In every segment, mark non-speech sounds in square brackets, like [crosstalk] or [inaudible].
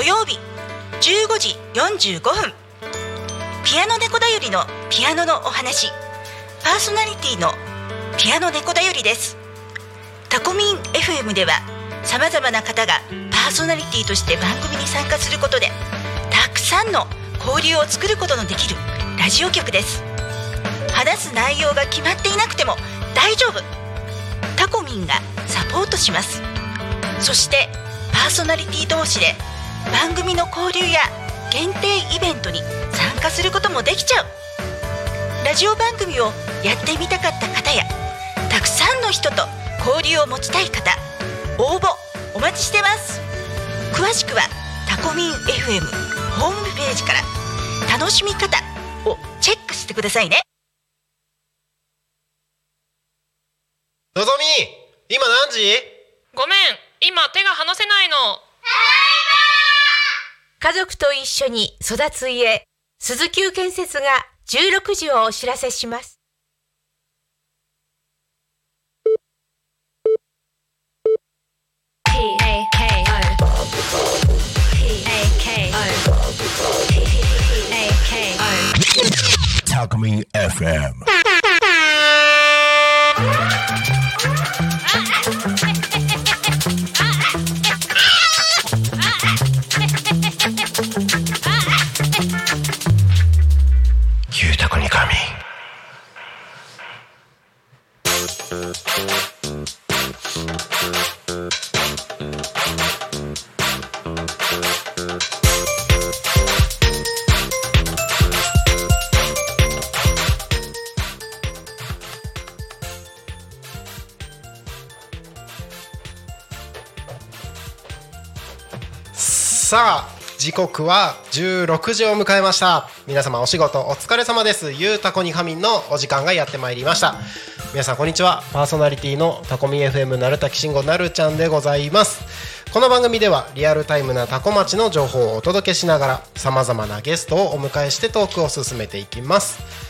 土曜日15時45分。ピアノ猫だよりのピアノのお話。パーソナリティのピアノ猫だよりです。タコミン FM ではさまざまな方がパーソナリティとして番組に参加することでたくさんの交流を作ることのできるラジオ局です。話す内容が決まっていなくても大丈夫。タコミンがサポートします。そしてパーソナリティ同士で番組の交流や限定イベントに参加することもできちゃう。ラジオ番組をやってみたかった方やたくさんの人と交流を持ちたい方応募お待ちしてます。詳しくはタコミン FM ホームページから楽しみ方をチェックしてくださいね。のぞみ今何時？ごめん今手が離せないの家族と一緒に育つ家、鈴木建設が16時をお知らせします。P A K O P A K O P A K O Talk Me FM. さあ時刻は16時を迎えました。皆様お仕事お疲れ様です。ゆうたこに仮眠のお時間がやってまいりました。皆さんこんにちは。パーソナリティのタコミ FM なるたきしんごなるちゃんでございます。この番組ではリアルタイムなタコ町の情報をお届けしながらさまざまなゲストをお迎えしてトークを進めていきます。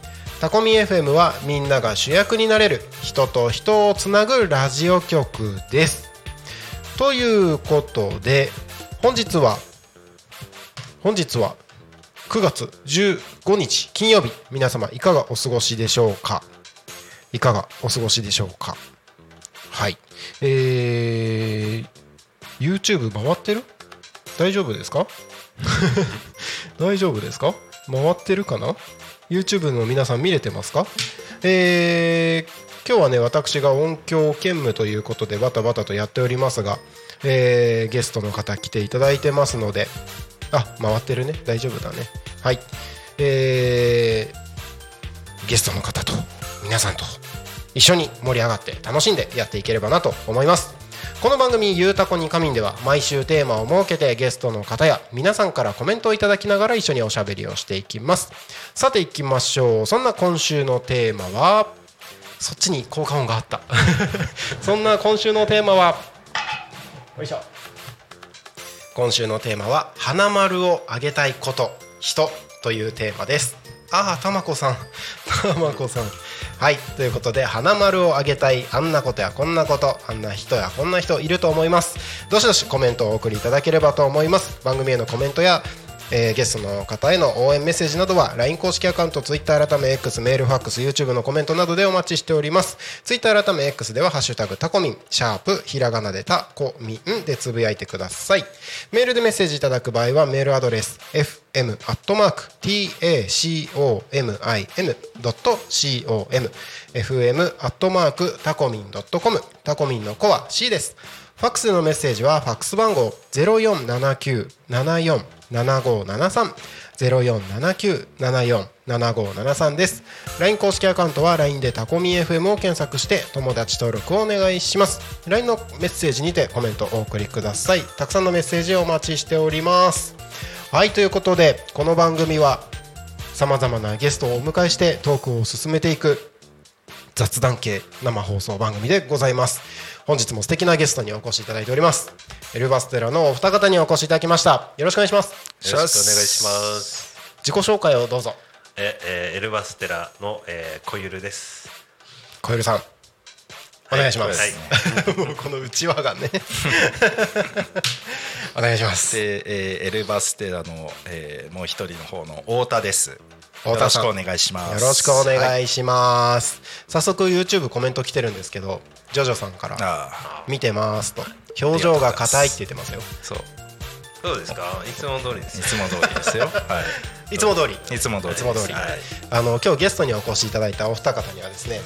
タコミ FM はみんなが主役になれる人と人をつなぐラジオ局です。ということで本日は本日は9月15日金曜日皆様いかがお過ごしでしょうか？いかがお過ごしでしょうか？はい。えー、YouTube 回ってる？大丈夫ですか？[laughs] 大丈夫ですか？回ってるかな？YouTube の皆さん見れてますか？えー今日はね私が音響兼務ということでバタバタとやっておりますが、えーゲストの方来ていただいてますのであ回ってるね。大丈夫だね。はい。えーゲストの方と皆さんと一緒に盛り上がって楽しんでやっていければなと思います。この番組「ゆうたこに仮眠」では毎週テーマを設けてゲストの方や皆さんからコメントをいただきながら一緒におしゃべりをしていきます。さていきましょう。そんな今週のテーマはそっちに効果音があった。[laughs] そんな今週のテーマはよいしょ。今週のテーマは花丸をあげたいこと人というテーマです。ああたまこさん。たまこさん。はい。ということで花丸をあげたいあんなことやこんなことあんな人やこんな人いると思います。どしどしコメントをお送りいただければと思います。番組へのコメントやえーゲストの方への応援メッセージなどは LINE 公式アカウント Twitter 改め X メールファックス YouTube のコメントなどでお待ちしております。Twitter 改め X では「ハッシュタグタコミン」シャープひらがなでタコミンでつぶやいてください。メールでメッセージいただく場合はメールアドレス fm アットマーク tacomin.com fm アットマークタコミン .com タコミンの子は C です。ファックスのメッセージはファックス番号0479747573 0479747573です。LINE 公式アカウントは LINE でタコミ FM を検索して友達登録をお願いします。LINE のメッセージにてコメントをお送りください。たくさんのメッセージをお待ちしております。はいということでこの番組はさまざまなゲストをお迎えしてトークを進めていく雑談系生放送番組でございます。本日も素敵なゲストにお越しいただいております。エルバステラのお二方にお越しいただきました。よろしくお願いします。よろしくお願いします。自己紹介をどうぞ。え、えー、エルバステラの、えー、小ゆるです。小ゆさん。お願いします、はい [laughs] もうこのうちわがね。[laughs] お願いします。で、えー、エルバステラの、えー、もう一人の方の太田です。よろしくお願いします。よろしくおは願いします、早速 YouTube コメント来てるんですけどジョジョさんからあ見てますと表情が硬いって言ってますよーそう、そうですか？いつも通りですい。つも通りですよ。[laughs] はいつも通りい。いつも通り。いつも通りはいあの今日ゲストにお越しいただいたお二方にはですね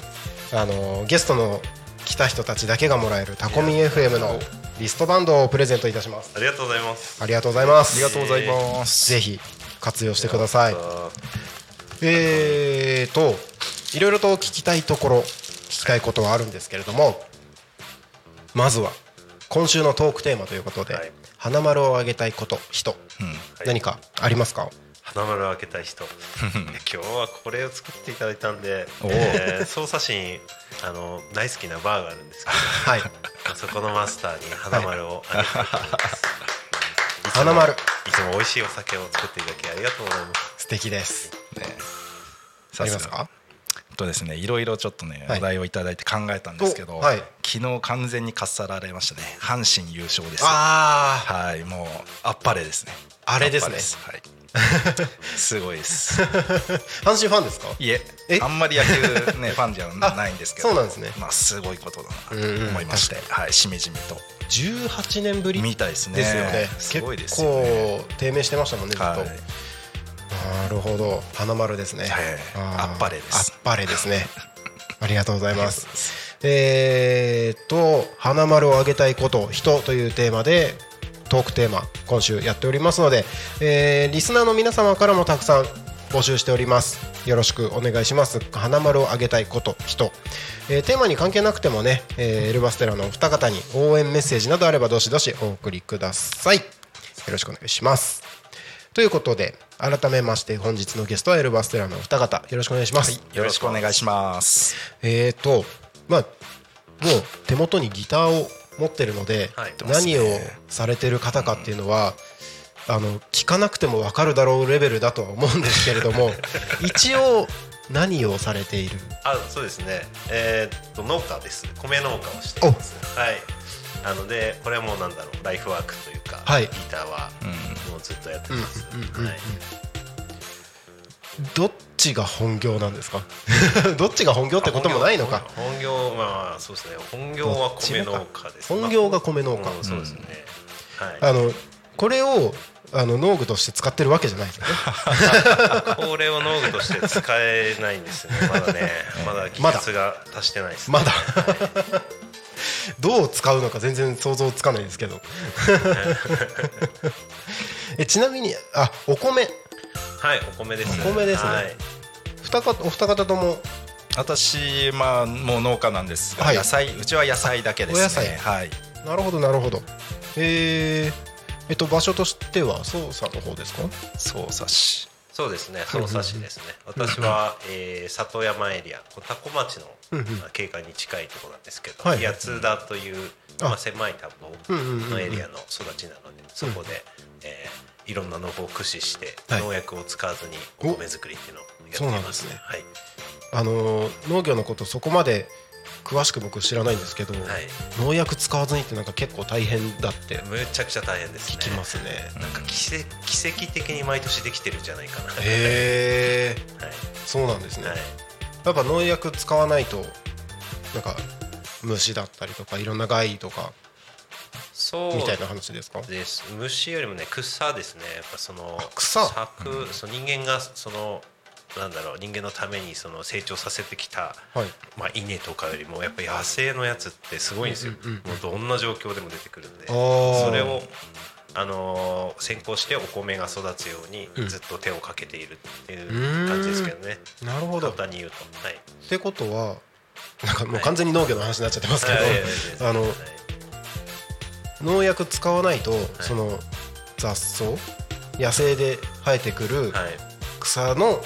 あのゲストの来た人たちだけがもらえるタコミ FM のリストバンドをプレゼントいたしますありがとうございます。ありがとうございますありがとうございます。ぜひ活用してくださいあえーといろいろと聞きたいところ聞きたいことはあるんですけれどもまずは今週のトークテーマということで、はい。花丸をあげたいこと人、何かありますか？花丸を開けたい人。[laughs] 今日はこれを作っていただいたんで、おえー、操作士にあの大好きなバーがあるんですけはい。ど、そこのマスターに花丸をあげたいと思います。[laughs] いつも花丸いつも美味しいお酒を作っていただきありがとうございます。素敵です。ね。ありますか？とですね、いろいろちょっとね、はい。お題をいただいて考えたんですけど、おはい。昨日完全にかっさられましたね。阪神優勝です。あはい、もうあっぱれですね。あれですね。はい。[laughs] すごいです。あ [laughs] 阪神ファンですか？いええ？あんまり野球ね [laughs] ファンじゃないんですけどそうなんですね。まあすごいことだなと思いまして、はいしみじみと。18年ぶりみたいですねですよね。すごいですよね。結構低迷してましたもんねずっと、はいなるほど。花丸ですね、はい。あっぱれです。あっぱれですね。[laughs] ありがとうございます。えーっと花丸をあげたいこと人というテーマでトークテーマ今週やっておりますので、えーリスナーの皆様からもたくさん募集しております。よろしくお願いします。花丸をあげたいこと人、えーテーマに関係なくてもね、えーエルバステラのお二方に応援メッセージなどあればどしどしお送りください。よろしくお願いしますということで改めまして本日のゲストはエルバステラのお二方。よろしくお願いします、よろしくお願いします。えーとまあもう手元にギターを持ってるので、はい何をされてる方かっていうのは、あの聞かなくても分かるだろうレベルだとは思うんですけれども [laughs] 一応何をされている？あそうですね。えーっと農家です。米農家をしています。はいなのでこれはもうなんだろうライフワークというか、はい。ギターはもうずっとやってます、どっちが本業なんですか？[laughs] どっちが本業ってこともないのか。本本業まあそうですね。本業は米農家です。本業が米農家。うんそうですね、はい。あのこれをあの農具として使ってるわけじゃないですよね。[laughs] これを農具として使えないんですよね。まだね。[laughs] まだ技術が達してないです、ね、まだ [laughs] どう使うのか全然想像つかないですけど。[laughs] えちなみにあお米。はいお米ですお米ですね。はい。二方お二方とも。私まあもう農家なんですが、はい。野菜うちは野菜だけですね。お野菜。はい。なるほどなるほど。えー、えっと場所としては操作の方ですか？操作しそうですね。操作士ですね。私は、えー、里山エリアこう多古町の、あ景観に近いところなんですけど、はい。八つ田という、あまあ、狭い田んぼのエリアの育ちなので、そこで、えーいろんな農法を駆使して、はい。農薬を使わずにお米作りっていうのをやっていそうなんまですすね。はい。あのー農業のことそこまで詳しく僕知らないんですけど、はい。農薬使わずにってなんか結構大変だってむちゃくちゃ大変ですね。聞きますね。なんか奇跡奇跡的に毎年できてるんじゃないかな。へえはい。そうなんですね、はい。やっぱ農薬使わないとなんか虫だったりとかいろんな害とかそう。みたいな話ですか？です。虫よりもね草ですね。やっぱその草。作その人間がそのなんだろう人間のためにその成長させてきた、はい。まあ、稲とかよりもやっぱ野生のやつってすごいんですよ、うんうんうん。もうどんな状況でも出てくるんでそれを、あのー先行してお米が育つようにうん。ずっと手をかけているっていう感じですけどね、なるほど。簡単に言うと。はい。ってことはなんかもう完全に農業の話になっちゃってますけど、はい。あのはい。農薬使わないと、その雑草野生で生えてくるはい。草の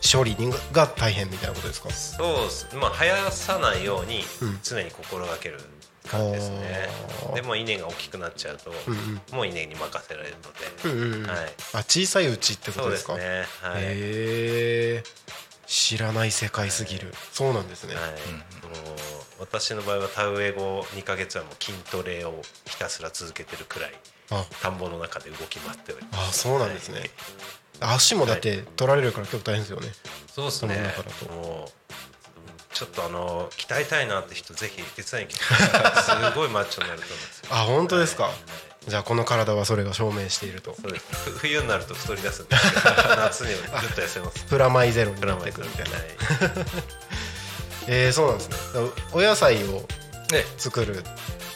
処理が大変みたいなことですか？そうです。まあ生やさないようにうん。常に心がける感じですね、あー。でも稲が大きくなっちゃうと、うんうん。もう稲に任せられるので、うんうんうん。はい。あ小さいうちってこそうとですか？ですね。はい、へえ知らない世界すぎる、そうなんですね、はい、もう私の場合は田植え後2ヶ月はもう筋トレをひたすら続けてるくらいあ。田んぼの中で動き回っております。あそうなんですね、足もだって取られるから結構大変ですよね、そうですね。ちょっとあの鍛えたいなって人ぜひ手伝いに来てください。[laughs] すごいマッチョになると思うんですよ。あ本当ですか、はい。じゃあこの体はそれが証明していると。冬になると太り出すんですけど夏にはぐっと痩せます。プラマイゼロになってくるみたいな、はい [laughs] えー、そうなんですね。お野菜をで作る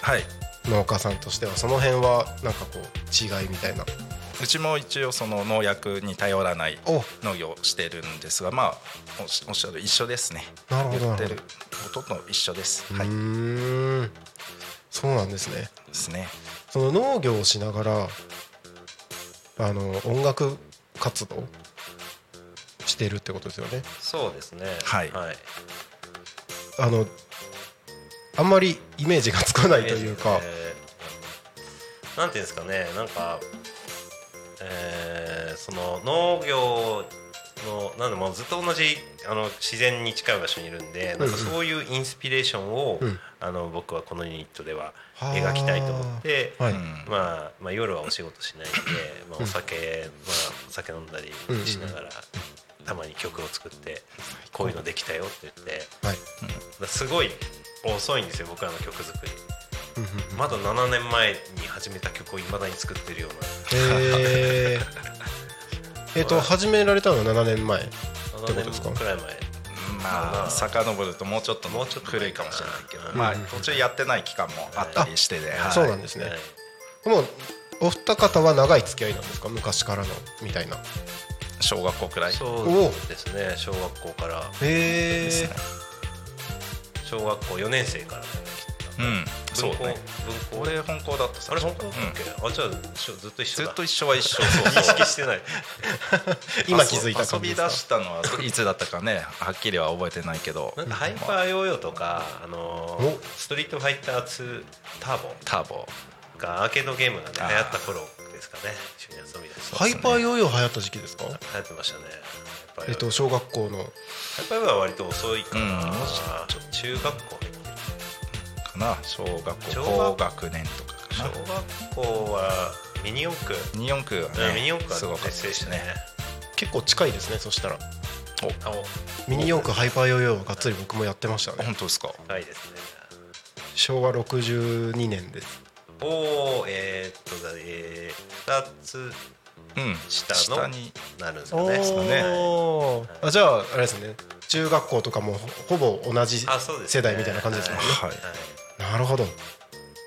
はい。農家さんとしてはその辺はなんかこう違いみたいなうちも一応その農薬に頼らないお。農業をしてるんですがまあおっしゃる一緒ですね。なるほど。言ってるなるほとんど一緒です。うはいそうなんですね。ですね。その農業をしながらあの音楽活動してるってことですよね。そうですね。はい。はい、あのあんまりイメージがつかないというか、えーなんていうんですかね。なんか、の農業のなんでもうずっと同じあの自然に近い場所にいるんで、なんかそういうインスピレーションを、うん。あの僕はこのユニットでははあ。描きたいと思って、はまあ、まあ夜はお仕事しないんで、まあ、お酒、まあ、お酒飲んだりしながら、たまに曲を作ってこういうのできたよって言ってはい。すごい遅いんですよ僕らの曲作り。まだ7年前に始めた曲をいまだに作ってるようへー [laughs] えっと始められたのは7年前なてことですか？7年くらい前。まあ遡るともうちょっともうちょっと古いかもしれないけど。うん。まあ途中やってない期間もあったりしてではい。そうなんですね。はい。もうお二方は長い付き合いなんですか？昔からのみたいな。小学校くらい？そうですね。小学校から。へえ小学校4年生からうん。そう文校ね文校俺本校だったあれ本校だっけ、あじゃあずっと一緒だ。ずっと一緒は一緒。[laughs] そう認識してない。[laughs] 今気づいた遊び感じですか？出したのはいつだったかね。はっきりは覚えてないけど。なんかハイパーヨーヨーとかあのストリートファイター2ターボ。ターボ。がアーケードゲームがね流行った頃ですかね。一緒に遊び出したハイパーヨーヨー流行った時期ですか？流行ってましたね。えっと小学校の。ハイパーヨーヨーは割と遅いかな、うん中学校かな。小学校小学高学年とか小かな。学校はミニ四駆、ミニ四駆がうんミニね四駆は結成してね。結構近いですねそしたら。あおミニ四駆ハイパーヨーヨーはがっつり僕もやってましたね。本当ですか？深いですね。昭和62年で。すおおえー、っとだえー、2つうん下の下に。なるんですかね。おーあじゃああれですね。中学校とかもほぼ同じ世代みたいな感じですもんね。はい。はいなるほど。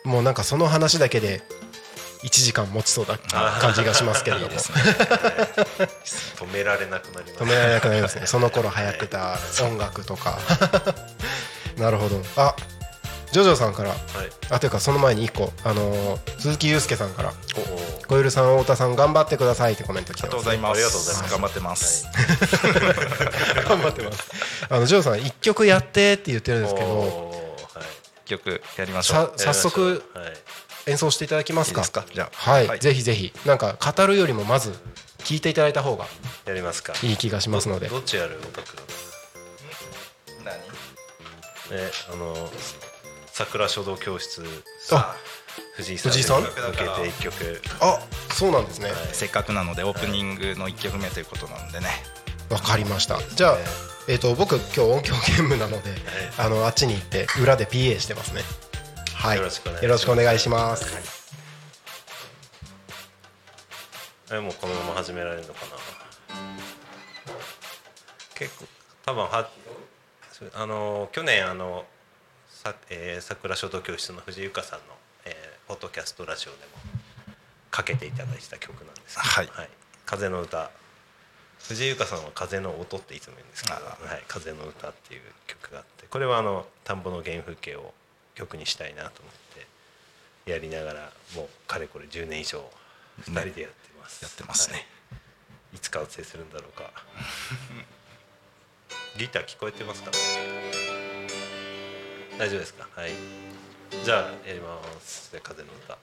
もうなんかその話だけで1時間持ちそうな感じがしますけれども。[laughs] 止められなくなります。止められなくなりますね。[laughs] その頃流行ってた音楽とか。[laughs] なるほど。あジョジョさんから。はい。あというかその前に1個。あのー鈴木祐介さんから。おお「小ゆさん太田さん頑張ってください」ってコメント来てます。ありがとうございます。ありがとうございます。頑張ってます。頑張ってます。あのジョーさん1曲やってって言ってるんですけど曲やりましょさう。早速はい。演奏していただけますか。いいですか？じゃあ。はい、ぜひぜひ。なんか語るよりもまず聞いていただいた方がやりますか。いい気がしますので。どどっちやる？何？えあの桜書道教室。あ藤井さん藤井さん？けて一曲。あそうなんですね。せっかくなのでオープニングの1曲目ということなのでね。わかりました。じゃあえっ、と僕今日音響ゲームなのであのあっちに行って裏で PA してますね。はい。よろしくお願いします。よろしくお願いもうこのまま始められるのかな。結構多分はあの去年あのさ、えー、桜書道教室の藤井由香さんの、えー、ポッドキャストラジオでもかけていただいた曲なんですけど、はい。風の歌藤井由香さんは風の音っていつも言うんですけど、あはい、風の歌っていう曲があってこれはあの田んぼの原風景を曲にしたいなと思ってやりながらもうかれこれ10年以上2人でやってます、やってますね。はい。いつ完成するんだろうか。[laughs] ギター聞こえてますか？大丈夫ですか？はい。じゃあやります。で風の歌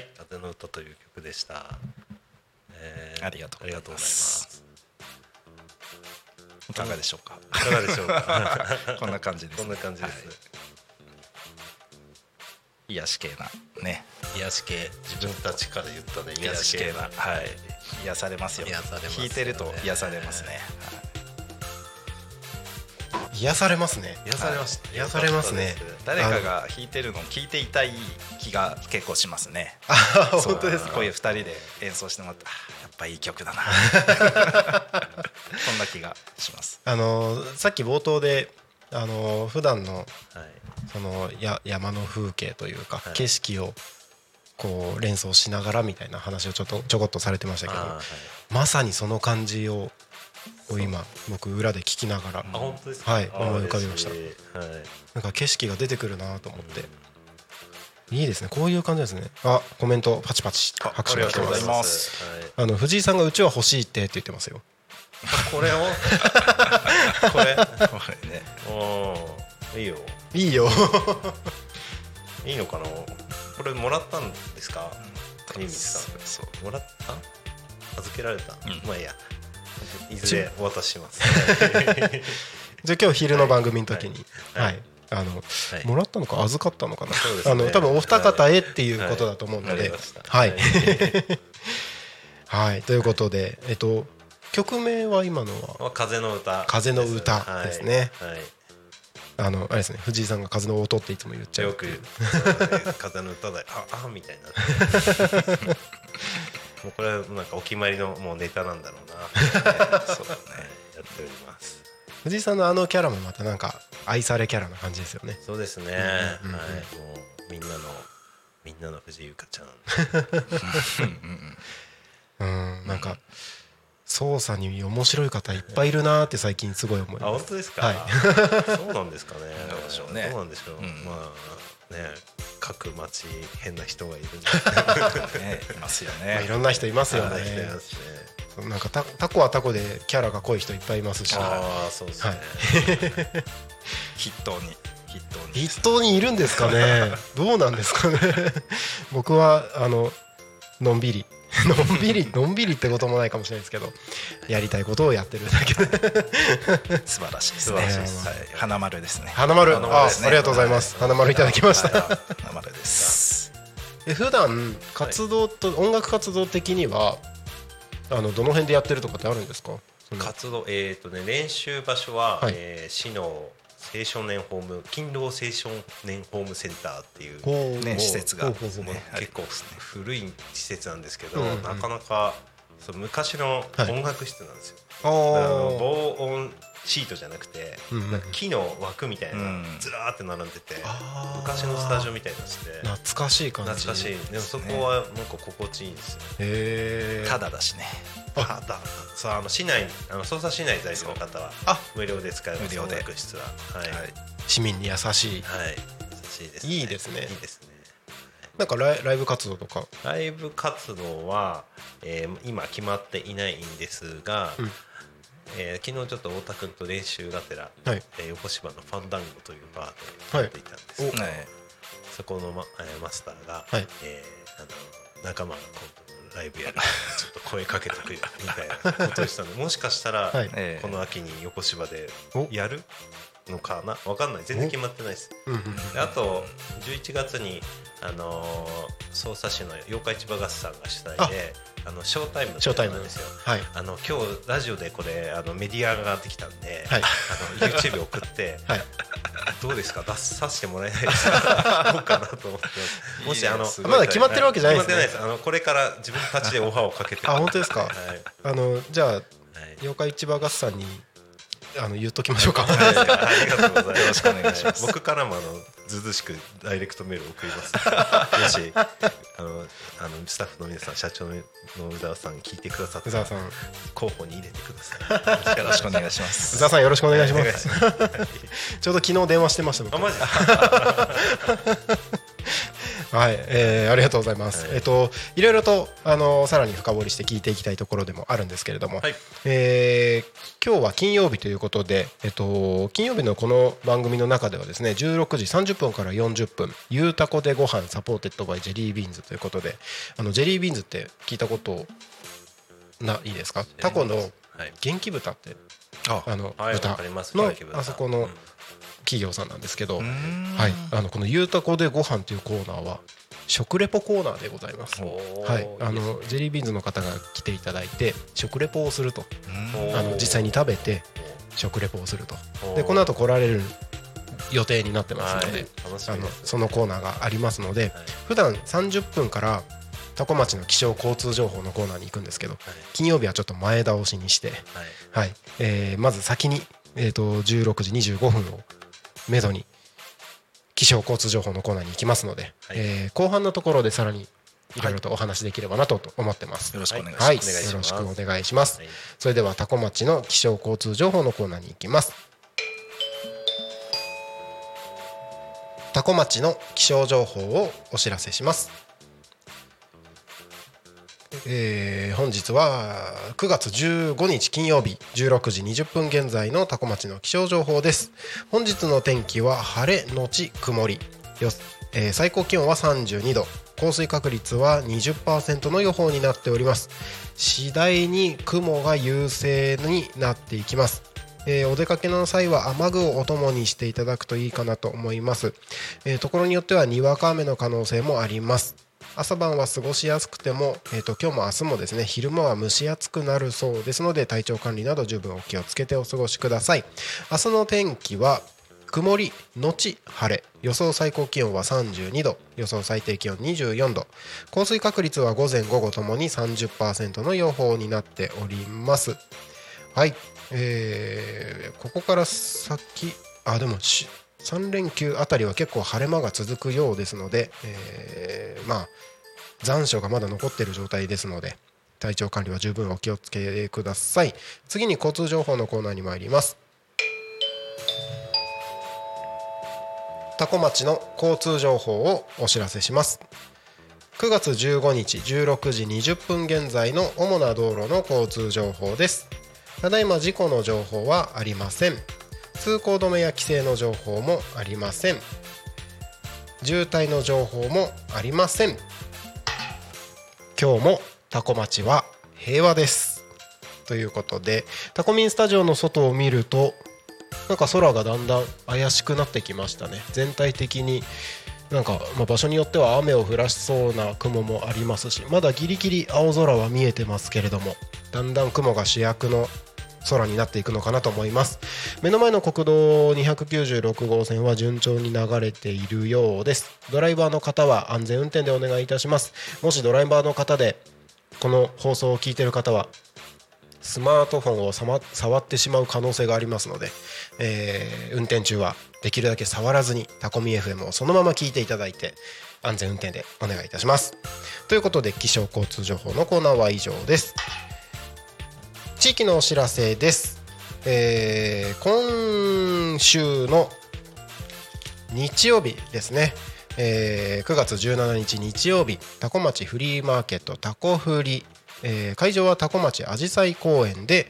ったという曲でした、えありがとうございます。ありがとうございます。いかがでしょうか？いかがでしょうかこんな感じですこんな感じです、はい。癒し系なね。癒し系。自分たちから言ったね。癒し系な。はい。癒されますよ。癒されますよね。弾いてると癒されますね、癒されますね。癒されました、癒されますね。誰かが弾いてるのを聞いていたい気が結構しますね。本当ですか？こういう二人で演奏してもらってあやっぱいい曲だな。[laughs] そんな気がします。あのさっき冒頭であの普段のはい。そのや山の風景というか、はい。景色をこう連想しながらみたいな話をちょっとちょこっとされてましたけど、はい。まさにその感じをを今僕裏で聞きながらあ本当ですか？はい思い浮かびました。はい。なんか景色が出てくるなと思って、いいですね。こういう感じですね。あコメントパチパチ拍手が来てます。ありがとうございます。はい。あの藤井さんがうちは欲しいってって言ってますよ。[laughs] これを？[laughs] これ？これね。いいよ。いいよ。[laughs] いいのかな？これもらったんですか？国光さん。そう。もらった？預けられた、ん。まあいいや。いずれお渡しします。じゃあ今日昼の番組の時に。はい。はい、あの、はい。もらったのか預かったのかな、あの多分お二方へっていうことだと思うのではい。[laughs] はい。ということでえっと曲名は今のは？まあ風の歌。風の歌ですね。はい、はい。あのあれですね藤井さんが風の音っていつも言っちゃう。よく風の歌でああみたいな。[laughs] もうこれはなんかお決まりのもうネタなんだろうな。[laughs] そうだね。やっております藤井さんのあのキャラもまたなんか愛されキャラな感じですよね。そうですね、うんうんうん。はい。もうみんなのみんなの藤井ゆかちゃん。うん。なんか操作に面白い方いっぱいいるなーって最近すごい思いあます。本当ですか、はい。そうなんですかね。どうでしょうね。どうなんでしょう、うん。まあね各町変な人がいるんで。[laughs] ねいますよまあいねろんな人いますよはいますねなんかタタコはタコでキャラが濃い人いっぱいいますし。ああそうですね、はい。[laughs] 筆頭に筆頭に。筆頭にいるんですかね。[laughs] どうなんですかね。僕はあののんびり。[laughs] のんびりのんびりってこともないかもしれないですけどやりたいことをやってるだけで。素晴らしいです素晴らしいです。はい。花丸ですね。花丸。ね。ありがとうございます。花丸いただきました。はい。花丸です。え普段活動と、音楽活動的にはあのどの辺でやってるとかってあるんですか？活動えっ、とね練習場所は、はい。えー市の青少年ホーム勤労青少年ホームセンターっていうね施設がね結構古い施設なんですけど、うんうん。なかなかそう昔のはい。音楽室なんですよ、ああのー防音シートじゃなくて、うんうん。なんか木の枠みたいなうん。ずらーって並んでて、昔のスタジオみたいになってて。懐かしい感じ。懐かしい。でもそこはなんか心地いいんですよ。へえただだしね。ただ。そうあの市内あの捜査市内在住の方はあ。無料で使えます無料で。音楽室は。はい、ははい。い市民に優しい。優しいです、いいですね。いいですねなんかライライブ活動とか？ライブ活動は、えー今決まっていないんですが、うん。えー昨日ちょっと太田君と練習がてら、はい。えー横芝のファンダンゴというバーでやっていたんですけど、はい。そこのマ,、えーマスターが、はい。えーあの仲間が今度ライブやる [laughs] ちょっと声かけてくれみたいなことをしたの。でもしかしたら、はい。ええこの秋に横芝でお。やるのかな？わかんない。全然決まってないです。うんうんであと11月にあのー匝瑳市の妖怪市場合さんが主催であ。のショータイムってショータイムなんですよ。はい。あの今日ラジオでこれあのメディアができたんで、はい。あの YouTube 送って、[laughs] はい。どうですか？出させてもらえないですか？[laughs] どうかなと思ってもしあのまだ決まってるわけじゃないですね。決まってないです。あのこれから自分たちでオファーをかけて。あ本当ですか？はい。あのじゃあはい。妖怪市場合さんにあの言っときましょうかはいありがとうございます。よろしくお願いしますは僕からもあのずうずうしくダイレクトメールを送ります。[laughs] もしあのあのスタッフの皆さん、社長の宇沢さん聞いてくださったら宇沢さん候補に入れてください。よろしくお願いします宇沢さんよろしくお願いします。[laughs] ちょうど昨日電話してました僕あマジ。[laughs] はい、えー、ありがとうございます。はいえっといろいろとあのさらに深掘りして聞いていきたいところでもあるんですけれども、はいえー今日は金曜日ということで、えっと金曜日のこの番組の中ではですね、16時30分から40分、ゆうたこでご飯 supported by ジェリービーンズということで、あのジェリービーンズって聞いたことないですか？タコのはい元気豚ってああのはい豚のあそこのうん。企業さんなんですけど、はい、あのこの「ゆうたこでご飯というコーナーは食レポコーナーでございます。はい、あのジェリービーンズの方が来ていただいて食レポをすると。うん。あの実際に食べて食レポをすると。でこの後来られる予定になってますので、あのそのコーナーがありますので、はい。普段30分から多古町の気象交通情報のコーナーに行くんですけど金曜日はちょっと前倒しにして、はい。はい。えーまず先に、えー、と16時25分をめどに気象交通情報のコーナーに行きますので、はい。えー後半のところでさらにいろいろとお話できればなと思ってます。よろしくお願いします。よろしくお願いします。はい。それでは多古町の気象交通情報のコーナーに行きます。多古町の気象情報をお知らせします。えー本日は9月15日金曜日16時20分現在の多古町の気象情報です。本日の天気は晴れのち曇り。よ、えー最高気温は32度。降水確率は20%の予報になっております。次第に雲が優勢になっていきます。えーお出かけの際は雨具をお供にしていただくといいかなと思います、えーところによってはにわか雨の可能性もあります。朝晩は過ごしやすくても、えー、と今日も明日もですね昼間は蒸し暑くなるそうですので体調管理など十分お気をつけてお過ごしください。明日の天気は曇りのち晴れ。予想最高気温は32度予想最低気温24度降水確率は午前午後ともに30%の予報になっております。はい、えーここから先あでもし3連休あたりは結構晴れ間が続くようですので、えーまあ残暑がまだ残っている状態ですので体調管理は十分お気をつけください。次に交通情報のコーナーに参ります。多古町の交通情報をお知らせします。9月15日16時20分現在の主な道路の交通情報です。ただいま事故の情報はありません。通行止めや規制の情報もありません。渋滞の情報もありません。今日もタコ町は平和です。ということでタコミンスタジオの外を見るとなんか空がだんだん怪しくなってきましたね。全体的になんか、まあ、場所によっては雨を降らしそうな雲もありますしまだギリギリ青空は見えてますけれどもだんだん雲が主役の空になっていくのかなと思います。目の前の国道296号線は順調に流れているようです。ドライバーの方は安全運転でお願いいたします。もしドライバーの方でこの放送を聞いている方はスマートフォンをさま触ってしまう可能性がありますので、えー運転中はできるだけ触らずにタコミ FM をそのまま聞いていただいて安全運転でお願いいたします。ということで気象交通情報のコーナーは以上です。地域のお知らせです、えー今週の日曜日ですね、えー9月17日日曜日タコ町フリーマーケットタコフリ、えー会場はタコ町あじさい公園で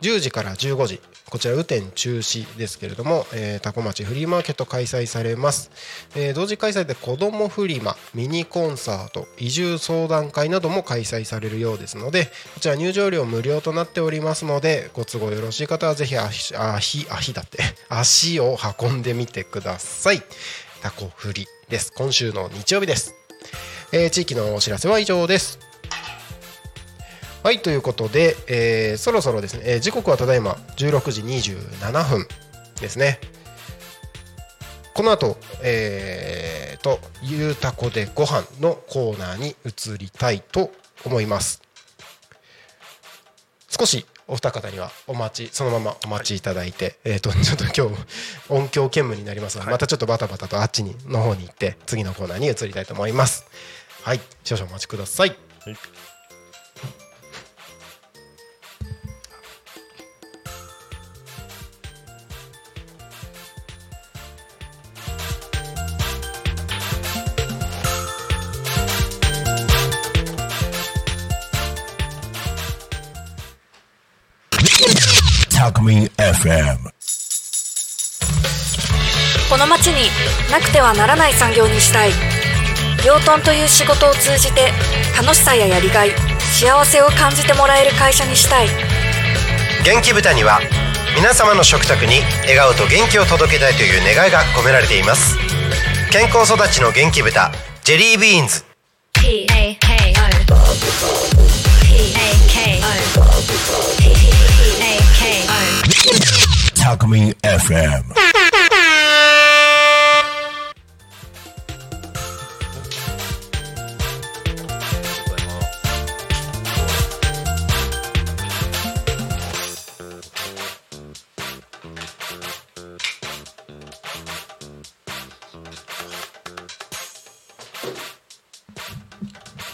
10時から15時。こちら雨天中止ですけれども、えー、タコ町フリーマーケット開催されます、えー同時開催で子どもフリマミニコンサート移住相談会なども開催されるようですのでこちら入場料無料となっておりますのでご都合よろしい方はぜひ足足足だって [laughs] 足を運んでみてください。タコフリです。今週の日曜日です、えー地域のお知らせは以上です。はいということで、えーそろそろですね、えー時刻はただいま16時27分ですね。この後、えーと「ゆうたこでご飯のコーナーに移りたいと思います。少しお二方にはお待ちそのままお待ちいただいて、えー、とちょっと今日音響兼務になりますので、またちょっとバタバタとあっちにの方に行って次のコーナーに移りたいと思います。はい少々お待ちくださいタコミン FM この町になくてはならない産業にしたい。養豚という仕事を通じて楽しさややりがい幸せを感じてもらえる会社にしたい。元気豚には皆様の食卓に笑顔と元気を届けたいという願いが込められています。健康育ちの元気豚ジェリービーンズ。P A タコミン FM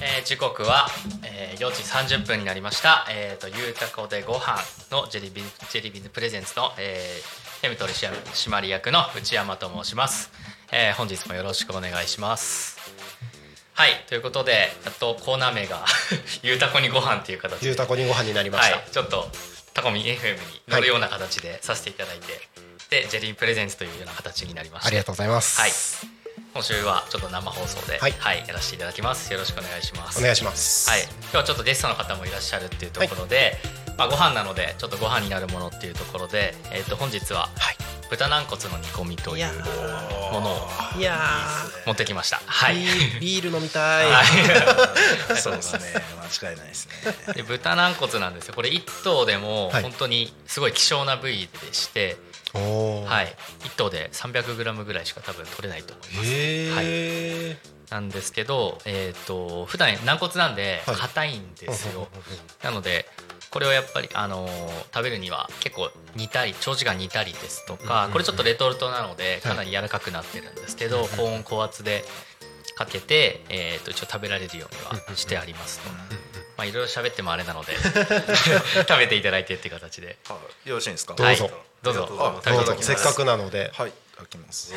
えー時刻は、4時30分になりました。えっ、とゆうたこでご飯のジェリビジェリビズプレゼンツの、えー、フェム取締役の内山と申します、えー本日もよろしくお願いします。はいということでやっとコーナー名が [laughs] ゆうたこにご飯っていう形で。ゆうたこにご飯になりました、はい、ちょっとタコミン FM に乗るような形でさせていただいて、でジェリープレゼンツというような形になりました。ありがとうございます、はい今週はちょっと生放送で、ははいいやらせていただきます。よろしくお願いします。お願いします。はい、今日はちょっとゲストの方もいらっしゃるっていうところで、まあ、ご飯なのでちょっとご飯になるものっていうところで、えー、と本日は豚軟骨の煮込みというものをいや持ってきました。はい。ビール飲みたい、はい。[laughs] そうですね。間違いないですね。で豚軟骨なんですよ。これ1頭でもはい。本当にすごい希少な部位でして、はい、1頭で 300g ぐらいしか多分取れないと思います。へえ、なんですけど、えー、と普段軟骨なんではい。硬いんですよ、なのでこれをやっぱり、あのー食べるには結構煮たり長時間煮たりですとか、これちょっとレトルトなのでかなり柔らかくなってるんですけど、高温高圧でかけて、えー、と一応食べられるようにはしてありますと。まあ、いろいろ喋ってもあれなので [laughs] 食べていただいてっていう形で。はい。よろしいですか？どうぞ。はい、どうぞ。どうぞ。せっかくなので。はいいただきます。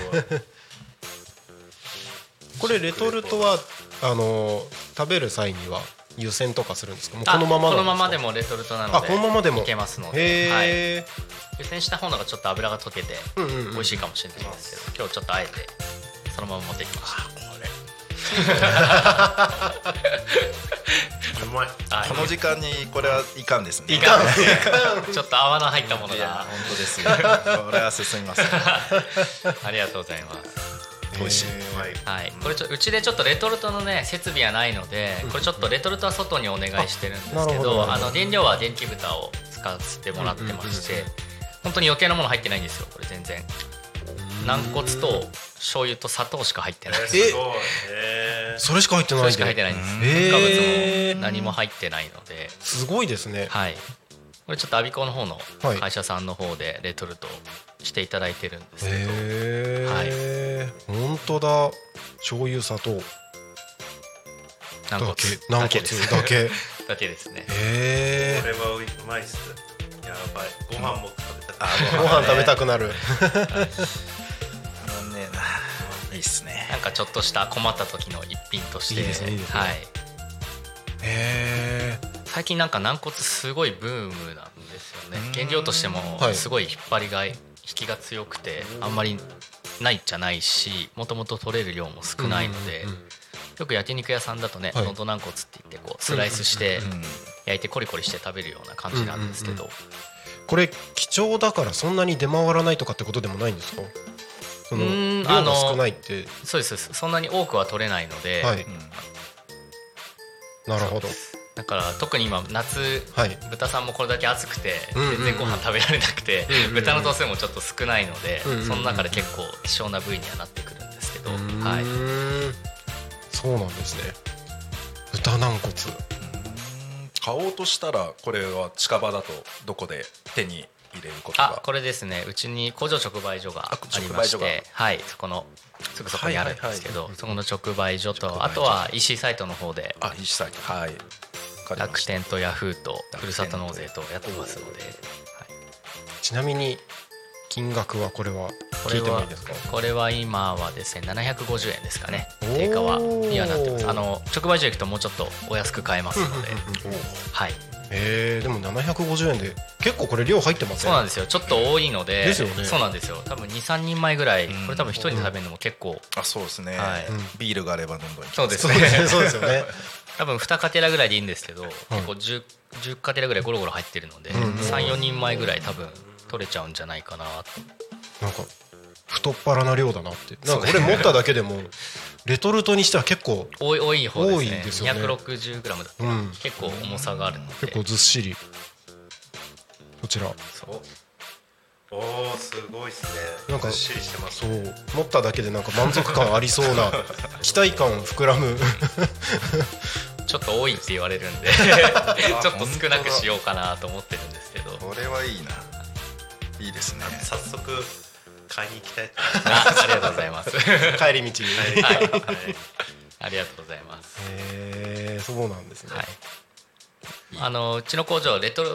これレトルトはあの食べる際には湯煎とかするんですか？もうあこのままなんですか？このままでもレトルトなのであこのままでも。いけますので、へはい、え、湯煎した方のがちょっと油が溶けてうんうんうん。美味しいかもしれないですけど、今日ちょっとあえてそのまま持ってきました [laughs] うまい。はいこの時間にこれはいかんですね。いかんちょっと泡の入ったものが本当ですよ。[laughs] これは進みます。ね [laughs] ありがとうございます。美味しい。はい、これちょうちでちょっとレトルトのね設備はないのでこれちょっとレトルトは外にお願いしてるんですけどあの原料は電気豚を使わせてもらってまして本当に余計なもの入ってないん。ですよこれ全然軟骨と醤油と砂糖しか入ってないすごいへそれしか入ってないんで。それしか入ってないん。です物も何も入ってないので。すごいですね。はい。これちょっとアビコの方のはい。会社さんの方でレトルトしていただいてるんですけど、へえ、本当だ。醤油砂糖。だけ。軟骨です。だけ。[laughs] だけですね。へえこれはうまいっすやばい。ご飯も食べたくなあご飯食べたくなるなんかちょっとした困った時の一品として。ねね。はい、へえ最近なんか軟骨すごいブームなんですよね。原料としてもはいすごい引っ張りがい引きが強くてあんまりないじゃないしもともと取れる量も少ないので、よく焼肉屋さんだとねはい。のど軟骨って言ってこうスライスしてうん焼いてコリコリして食べるような感じなんですけど、これ貴重だからそんなに出回らないとかってことでもないんですか？そのうーん量があの少ないって。そうですそんなに多くは取れないので、はい。うん。なるほど。だから特に今夏はい。豚さんもこれだけ暑くて全然ご飯食べられなくてうんうんうん。豚の頭数もちょっと少ないのでうんうんうん。その中で結構希少な部位にはなってくるんですけど。うーん。はい。そうなんですね。豚軟骨。買おうとしたらこれは近場だとどこで手に入れることが。あこれですね。うちに工場直売所があありましてはい。そこのすぐそこにあるんですけどそこの直売所とあとは EC サイトの方で。あいいサイト。はい。楽天とヤフーとふるさと納税とやってますので。ちなみに金額はこれは聞これはいてもいですか？これは今はですね750円ですかね。定価はにはなってます。あの直売所行くともうちょっとお安く買えますので。はいへえでも750円で結構これ量入ってますそうなんですよ。ちょっと多いのでですよね。そうなんですよ。多分23人前ぐらいこれ多分一人で食べるのも結構あそうですね、はい。ビールがあればどんどん。いきそうですね。そうですねそうですよね。[laughs] 多分2カテラぐらいでいいんですけど、結構 10, 10カテラぐらいゴロゴロ入ってるので、うん。34人前ぐらい多分取れちゃうんじゃないかな。となんか太っ腹な量だなって。なんかそう俺持っただけでもレトルトにしては結構多い多い方ですね。多いですよね。260g だったら、うん。結構重さがあるので。結構ずっしり。こちら。おおーすごいですね。なんかずっしりしてますそう。持っただけでなんか満足感ありそうな [laughs] 期待感膨らむ。[laughs] ちょっと多いって言われるんで [laughs] ちょっと少なくしようかなと思ってるんですけど。これはいいな。いいですね。早速買いに行きたいとあありがとうございます。帰り道にはい、はい。ありがとうございます。へえそうなんですね、はい。あのうちの工場レトル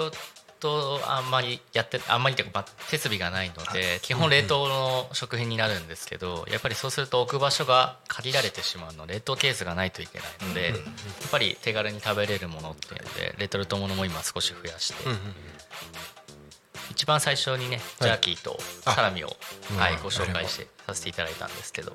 トあんまりやってあんまりというか、まあ、設備がないので基本冷凍の食品になるんですけどやっぱりそうすると置く場所が限られてしまうので冷凍ケースがないといけないので、やっぱり手軽に食べれるものっていうのでレトルトものも今少し増やして、うんうん一番最初にねジャーキーとサラミを、あはいうんご紹介してさせていただいたんですけど。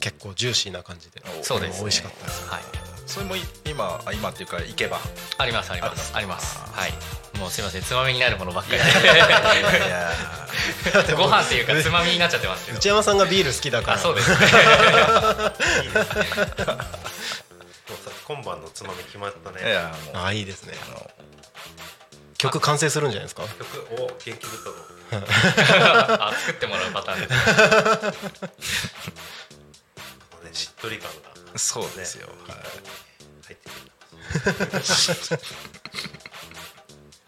結構ジューシーな感じで。そうですね。美味しかったです。はい。それもい今あ今っていうか行けばあります。あります。あります。はい。もうすいませんつまみになるものばっかり。[laughs] ご飯っていうかつまみになっちゃってますけど内山さんがビール好きだから。あそうです。ね [laughs] いいですね。もうさ今晩のつまみ決まったね。いやもう。あいいですね。あの曲完成するんじゃないですか？曲を元気太郎 [laughs] あ作ってもらうパターン。ですのねしっとり感が。そうですよ、はい。入って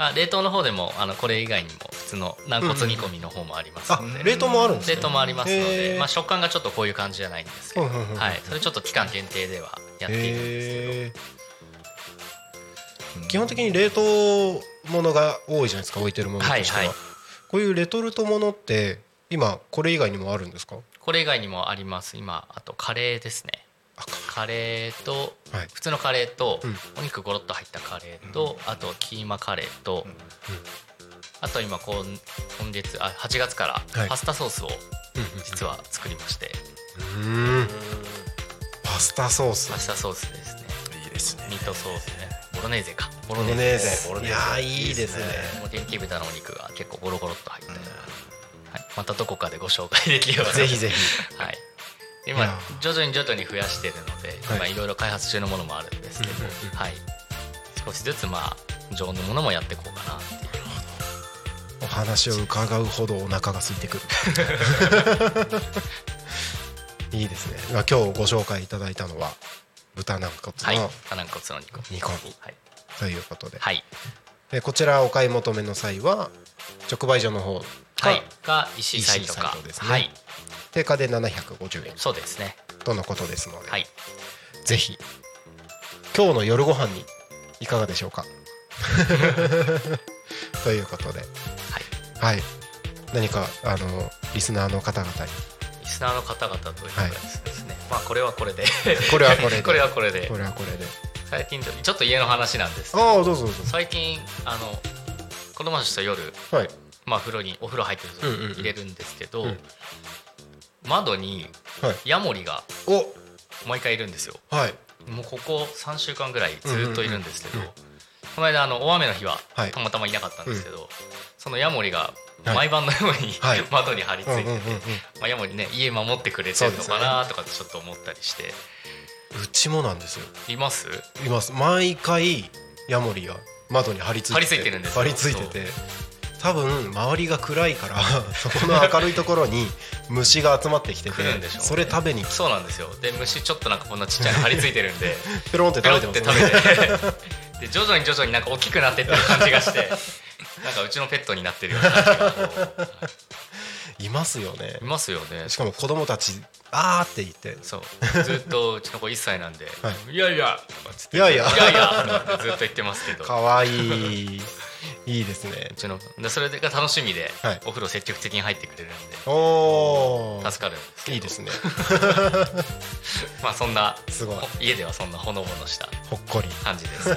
あ冷凍の方でもあのこれ以外にも普通の軟骨煮込みの方もありますあので、冷凍もあるんですね。冷凍もありますので、まあ、食感がちょっとこういう感じじゃないんですけど、うんうんうんはい、それちょっと期間限定ではやっているんですけど、基本的に冷凍ものが多いじゃないですか置いてるものとしては、はいはい。こういうレトルトものって今これ以外にもあるんですか？これ以外にもあります。今あとカレーですね。あカレー。とはい。普通のカレーとうん。お肉ゴロッと入ったカレーとあとキーマカレーとあと今こう今月あ8月かはい。らパスタソースをうんうん。実は作りまして。うーん。パスタソース。パスタソースですね。いいですね。ミートソースねボロネーゼか。ボボロネーゼ。いやーいいですね。もう元気豚のお肉が結構ゴロゴロっと入って、はい、またどこかでご紹介できればな。ぜひぜひ。はい、今徐々に徐々に増やしてるので、はい。今いろいろ開発中のものもあるんですけど、はい、少しずつまあ常温のものもやっていこうかなっていう。お話を伺うほどお腹が空いてくる。[laughs] [laughs] いいですね。まあ今日ご紹介いただいたのは豚軟はい。骨の軟骨の煮込み。煮込み。はい、ということで。はい。でこちらお買い求めの際は直売所の方かはい、が石井サイトか。ですね。はい。定価で750円。そうですね。とのことですので、はい。ぜひ今日の夜ご飯にいかがでしょうか？[laughs] ということで。はい、何かあのリスナーの方々に。リスナーの方々というかはいですね、まあこれはこれで。これはこれで。これはこれで。これはこれで。最近ちょっと家の話なんですけあど。あどうぞどうぞ。最近あの子供たちと夜はい。まあ風呂にお風呂入ってる時うんうんうん。に入れるんですけど、うん。窓にはい。ヤモリがお。毎回いるんですよ。はい。もうここ3週間ぐらいずっといるんですけど、うん。うんうんこの間あの大雨の日ははい。たまたまいなかったんですけど、そのヤモリがはい毎晩のように、はい。窓に張り付いてて、まあ、ヤモリね家守ってくれてるのかなとかちょっと思ったりして、うちもなんですよ。います？います。毎回ヤモリが窓に張り付いて張り付いてるんですよ。張り付いてて多分周りが暗いから [laughs] そこの明るいところに虫が集まってきてて来るんでしょうね。それ食べにそうなんですよ。で虫ちょっとなんかこんなちっちゃいの張り付いてるんで [laughs] ペロンって食べっててますね。て。で徐々に徐々になんか大きくなってってる感じがして [laughs] [laughs] なんかうちのペットになってるような感じがこう。いますよね。いますよね。しかも子供たちあーって言って。そう。ずっとうちの子1歳なんで「、はい。やいや」とかつっていやいや。いやいや」ずっと言ってますけど。かわい。い [laughs] いいですね。うちのでそれが楽しみで、はい。お風呂積極的に入ってくれるんで。おお助かるんですけど。いいですね。[laughs] まあそんなすごい。ほ家ではそんなほのぼのしたほっこり。感じです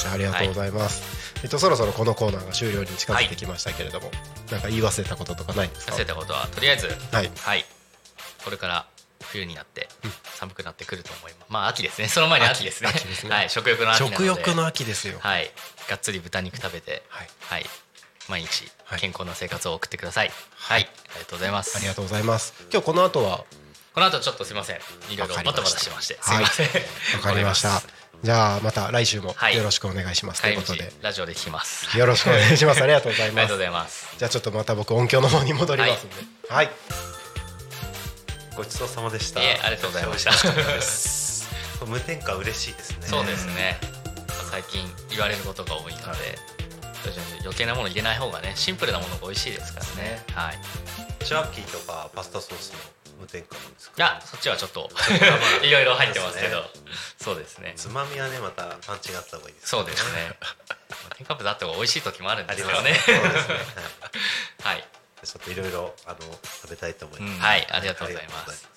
したありがとうございます、えっとそろそろこのコーナーが終了に近づいてきましたけれども、なんか言い忘れたこととかないですか？忘れたことはとりあえずはい。はい。これから冬になって寒くなってくると思います。まあ秋ですね。その前に秋ですね。ね。はい。食欲の秋なので。食欲の秋ですよ。はい。がっつり豚肉食べてはい。はい。毎日はい。健康な生活を送ってください。はい、ありがとうございます。ありがとうございます。今日この後は？この後ちょっとすいません。いろいろバタバタしまして。すいません、わかりましたじゃあまた来週もはい。よろしくお願いします、と帰り道いうことで。ラジオで聞きます。よろしくお願いします。ありがとうございありがとうますございます。じゃあちょっとまた僕音響の方に戻りますんで。はい、ごちそうさまでした。いえありがとうございました。無添加嬉しいですね。そうですね。最近言われることが多いので、余計なもの入れない方がねシンプルなものが美味しいですからね。はい。チャーキーとかパスタソースも無添加なんですかいやそっちはちょっと [laughs] いろいろ入ってますけど。そうですね。つまみはねまたパンチがあった方がいいですそうですね。添加物あった方が美味しい時もあるんですよね。そうですね。はい、ちょっといろいろあの食べたいと思います、はいありがとうございます。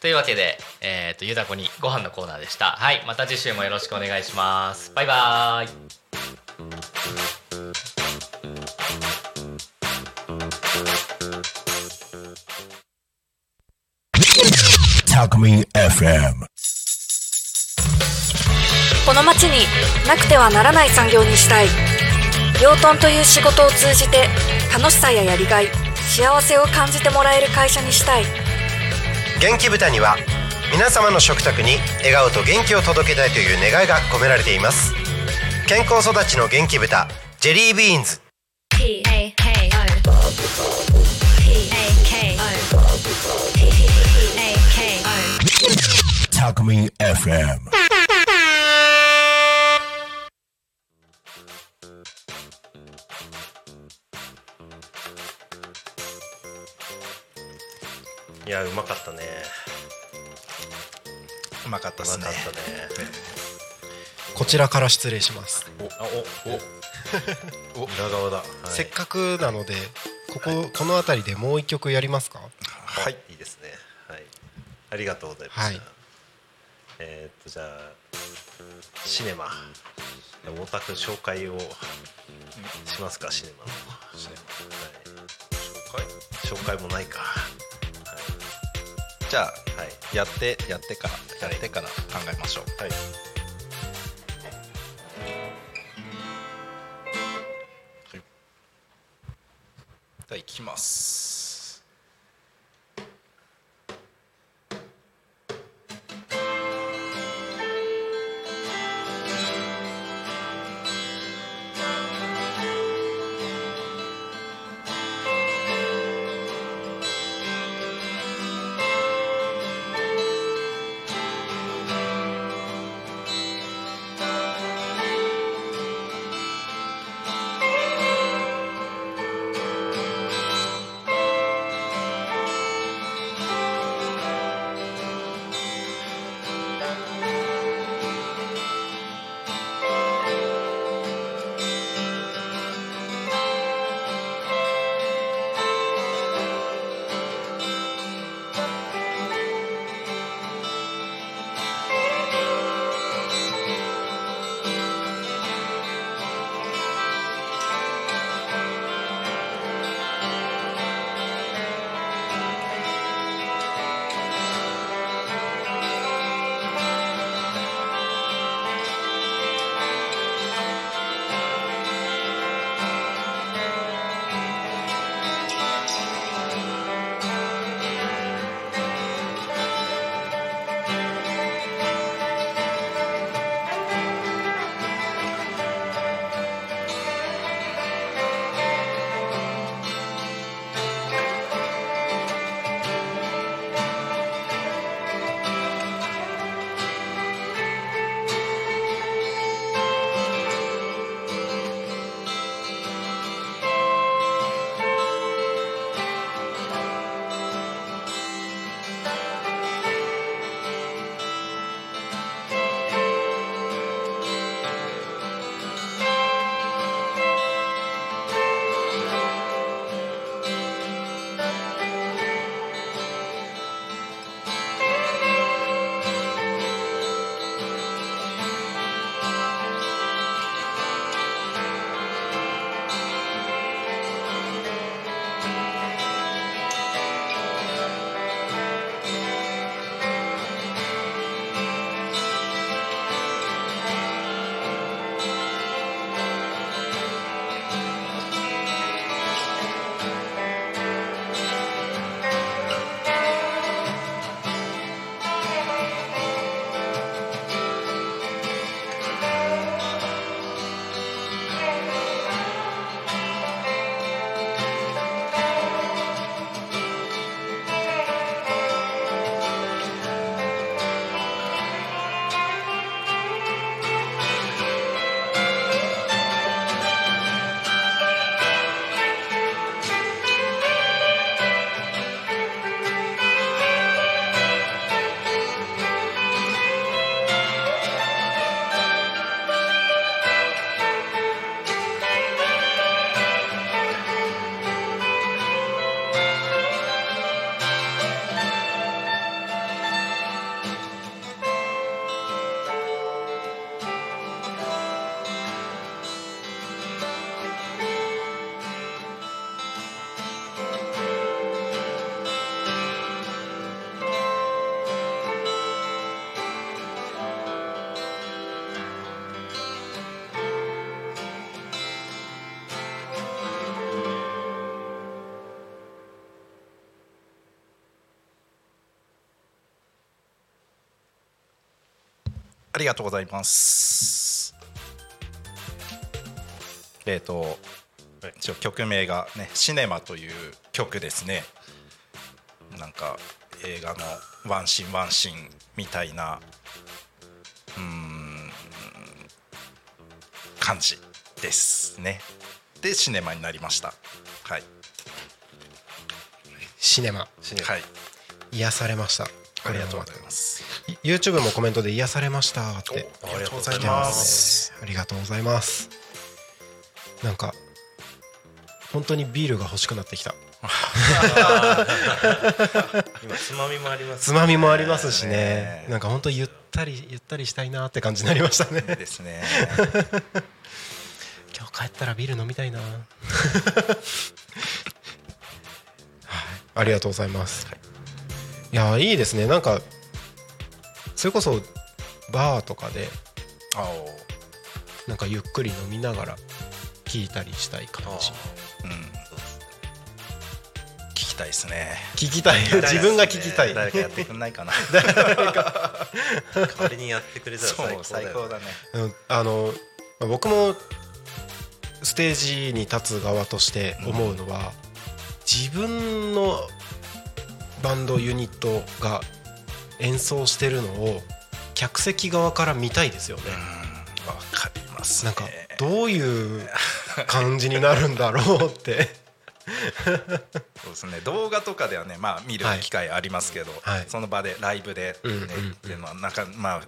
というわけで、えー、とゆだこにご飯のコーナーでした。はいまた次週もよろしくお願いします。バイバーイタコミン FM この町になくてはならない産業にしたい。養豚という仕事を通じて楽しさややりがい幸せを感じてもらえる会社にしたい。元気豚には皆様の食卓に笑顔と元気を届けたいという願いが込められています。健康育ちの元気豚ジェリービーンズ。P ン FM いやうまかったね。うまかったですね。うまかったね。こちらから失礼します。おあおお。[laughs] 裏側だ、はい、せっかくなのでこここの辺りでもう一曲やりますか？はいいいですね。はい。ありがとうございます、はいえーっとじゃあシネマ。太田君紹介をしますかシネマの、はい、紹介。紹介もないか。じゃあ、はい。やってやってからやってから考えましょう。はい。ではいきます「ありがとうございます。えっ、と一応曲名がね「シネマ」という曲ですね。なんか映画のワンシーンワンシーンみたいなうーん感じですね。でシネマになりました。はい。シネマ。はい。癒されました。ありがとうございます。い YouTube もコメントで癒されましたっておありがとうございます。ねありがとうございます。なんか本当にビールが欲しくなってきた。[laughs] 今つまみもありますつまみもありますしね。なんか本当ゆったりゆったりしたいなって感じになりましたね。ですね。[laughs] 今日帰ったらビール飲みたいな。はい。ありがとうございます、い、やいいですね。なんかそれこそバーとかでなんかゆっくり飲みながら聞いたりしたい感じ。うん。聞きたいですね。聞きたい。自分が聞きたい。誰かやってくんないかな。誰か代わりにやってくれたら最高だよ最高だね。うん。あのまあ僕もステージに立つ側として思うのは、自分のバンドユニットが演奏してるのを客席側から見たいですよね。わかりますなんかどういう [laughs] 感じになるんだろうって。[laughs] そうですね動画とかではねまあ見る機会ありますけど、はいその場でライブで、ねっていうのはなんかまあ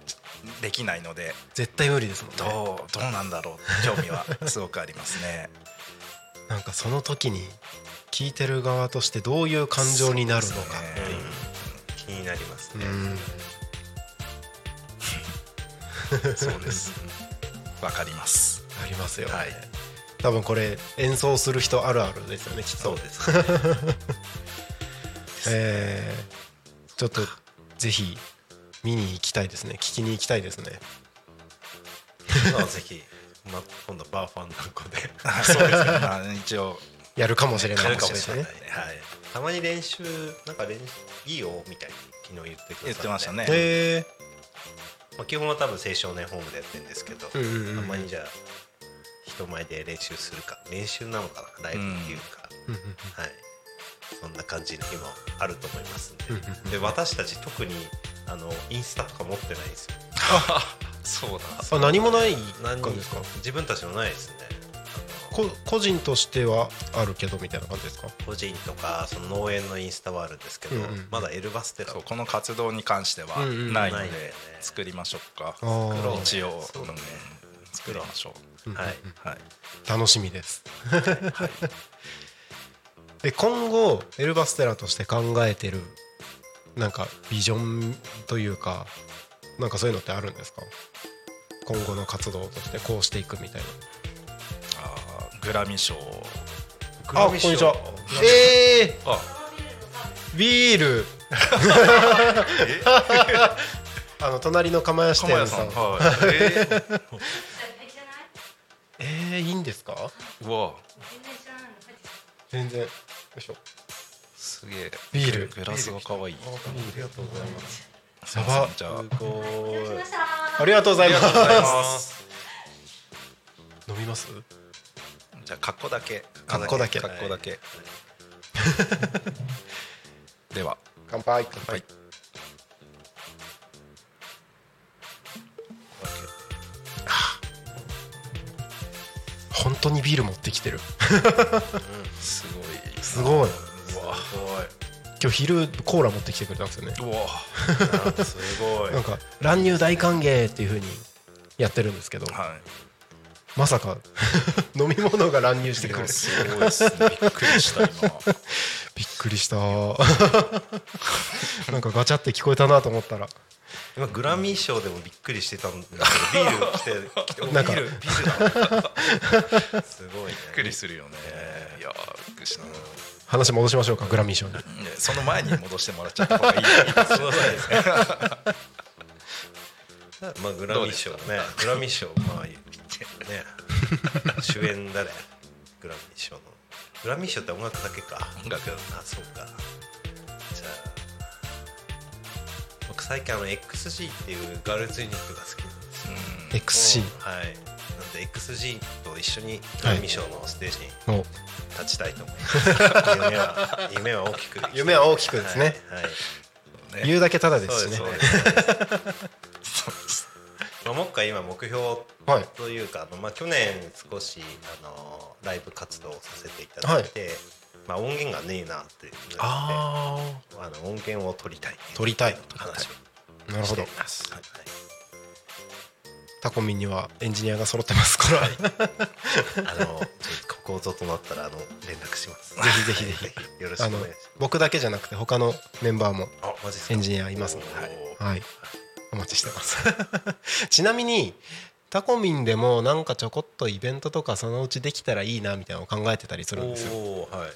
できないので絶対無理ですもんね。どうどうなんだろう興味はすごくありますねなんかその時に聞いてる側としてどういう感情になるのかっていう。気になりますね。うん。そうです。わかります。ありますよね、はい。多分これ演奏する人あるあるですよねきっと。そうです。[laughs] えーちょっとぜひ見に行きたいですね。聞きに行きたいですね。まあぜひ、まあ、今度バーファンダンコでそうですねま [laughs] あ一応。やるかもしれないですね。かもしれない。ねはいたまに練習なんか練習いいよみたいに昨日言ってくださ言ってましたね。へえまあ、基本は多分青少年ホームでやってるんですけど、うんうんうんたまにじゃあ人前で練習するか練習なのかなライブっていうか、はい。そんな感じの今あると思いますんで,、うんうんうん。で私たち特にあのインスタとか持ってないんですよ。そうだあ何もない何感じですか自分たちのないですね。こ個人としてはあるけどみたいな感じですか？個人とかその農園のインスタはあるんですけど、うんうんまだエルバステラ。この活動に関してはうんうんないのでないんだよね作りましょうか。う一応そうだねうん作りましょう。んはい、うはい。楽しみです。[laughs] え今後エルバステラとして考えてるなんかビジョンというかなんかそういうのってあるんですか？今後の活動としてこうしていくみたいあーグラミー賞。なあこんにちは。ええー、ビール。[laughs] あの隣の釜屋支店さん。さん。はい。えーえー、いいんですか？うわ。全然。よいしょ。すげえ。ビール。グラスが可愛い。ありがとうございます。すいませんじゃあ。すごい。ありがとうございます。ありがとうございます。飲みます？じゃあ格好だけ。格好だけ。格好だけ。では。乾杯。乾杯本当にビール持ってきてる。すごい。すごい。うわ。今日昼コーラ持ってきてくれたんですよね。うわ。すごい。[laughs] なんか乱入大歓迎っていう風にやってるんですけど。はいまさか。[laughs] 飲み物が乱入してくるすごいですね。びっくりした今。[laughs] びっくりした。[laughs] なんかガチャって聞こえたなと思ったら。今グラミー賞でもびっくりしてたんだけどビール来て来ておビなんか。ールビールだ。すごいね。びっくりするよね。いやびっくりした。話戻しましょうかグラミー賞に。ねその前に戻してもらっちゃった方がいい。いいですねまあグラミー賞ね。グラミー賞まあね。主演誰？グラミー賞の。グラミー賞って音楽だけか。音楽あそうか。じゃあ僕最近あの XG っていうガールズユニットが好きなんで XC はい。なんで XG と一緒にグラミー賞のステージにお。立ちたいと思います、[laughs] 夢は夢は大きく。夢は大きくですね。はい、はい。言うだけただですしね。そうですそうですまあ、もう一回今目標はいというか、あのまあ、去年少しあのライブ活動をさせていただいて、まあ、音源がねえなっていうのでああの音源を取りたい。取りたい話をあなるほど。はいタコミンにはエンジニアが揃ってますから、あのちょっとここぞとなったらあの連絡します。ぜひぜひぜひ。はい。よろしくあのお願いします。僕だけじゃなくて他のメンバーもエンジニアいますので、はい、お待ちしてます。[laughs] ちなみにタコミンでもなんかちょこっとイベントとかそのうちできたらいいなみたいなのを考えてたりするんですよ。はい。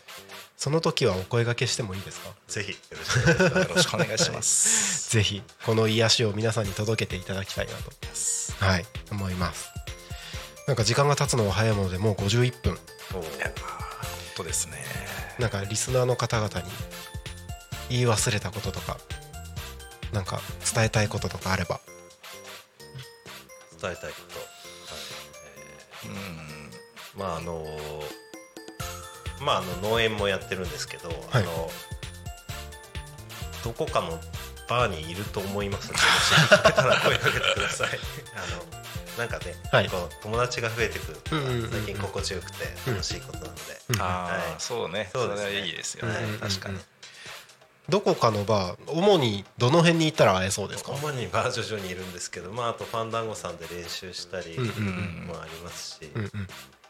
その時はお声掛けしてもいいですか？ぜひよろしくお願いします。[laughs] ぜひこの癒しを皆さんに届けていただきたいなと。はい思います。なんか時間が経つのは早いものでもう51分。本当ですね。なんかリスナーの方々に言い忘れたこととかなんか伝えたいこととかあれば。伝えたいこと、はい。えーまああのまああの農園もやってるんですけど、あのどこかのバーにいると思いますので [laughs] もし見かけたら声かけてください。[laughs] あのなんかね、はい。こう友達が増えてくるのうんうんうんうんが最近心地よくて楽しいことなので、うんあはい。あ、そうね。そですね。そうれはいいですよね。はい。確かに。どこかのバー主にどの辺に行ったら会えそうですか？主にバー徐々にいるんですけど、まあ、あとファンダンゴさんで練習したりもありますし、うんうん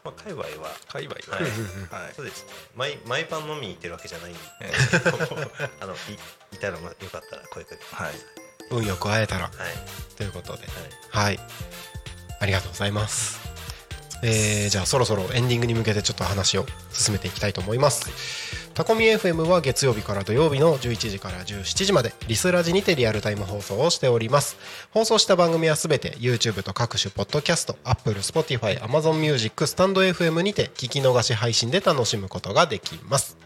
まあ、界隈は界隈は。はい。はい。そうですね。毎毎晩飲みに行ってるわけじゃないんでえ [laughs] あのいいたらまよかったら声かけてください。はい。運よく会えたら。はい。はいということで。はい。ありがとうございます。えーじゃあそろそろエンディングに向けてちょっと話を進めていきたいと思いますタコミ FM は月曜日から土曜日の11時から17時までリスラジにてリアルタイム放送をしております。放送した番組はすべて YouTube と各種ポッドキャスト Apple、Spotify、Amazon Music、スタンド FM にて聞き逃し配信で楽しむことができます。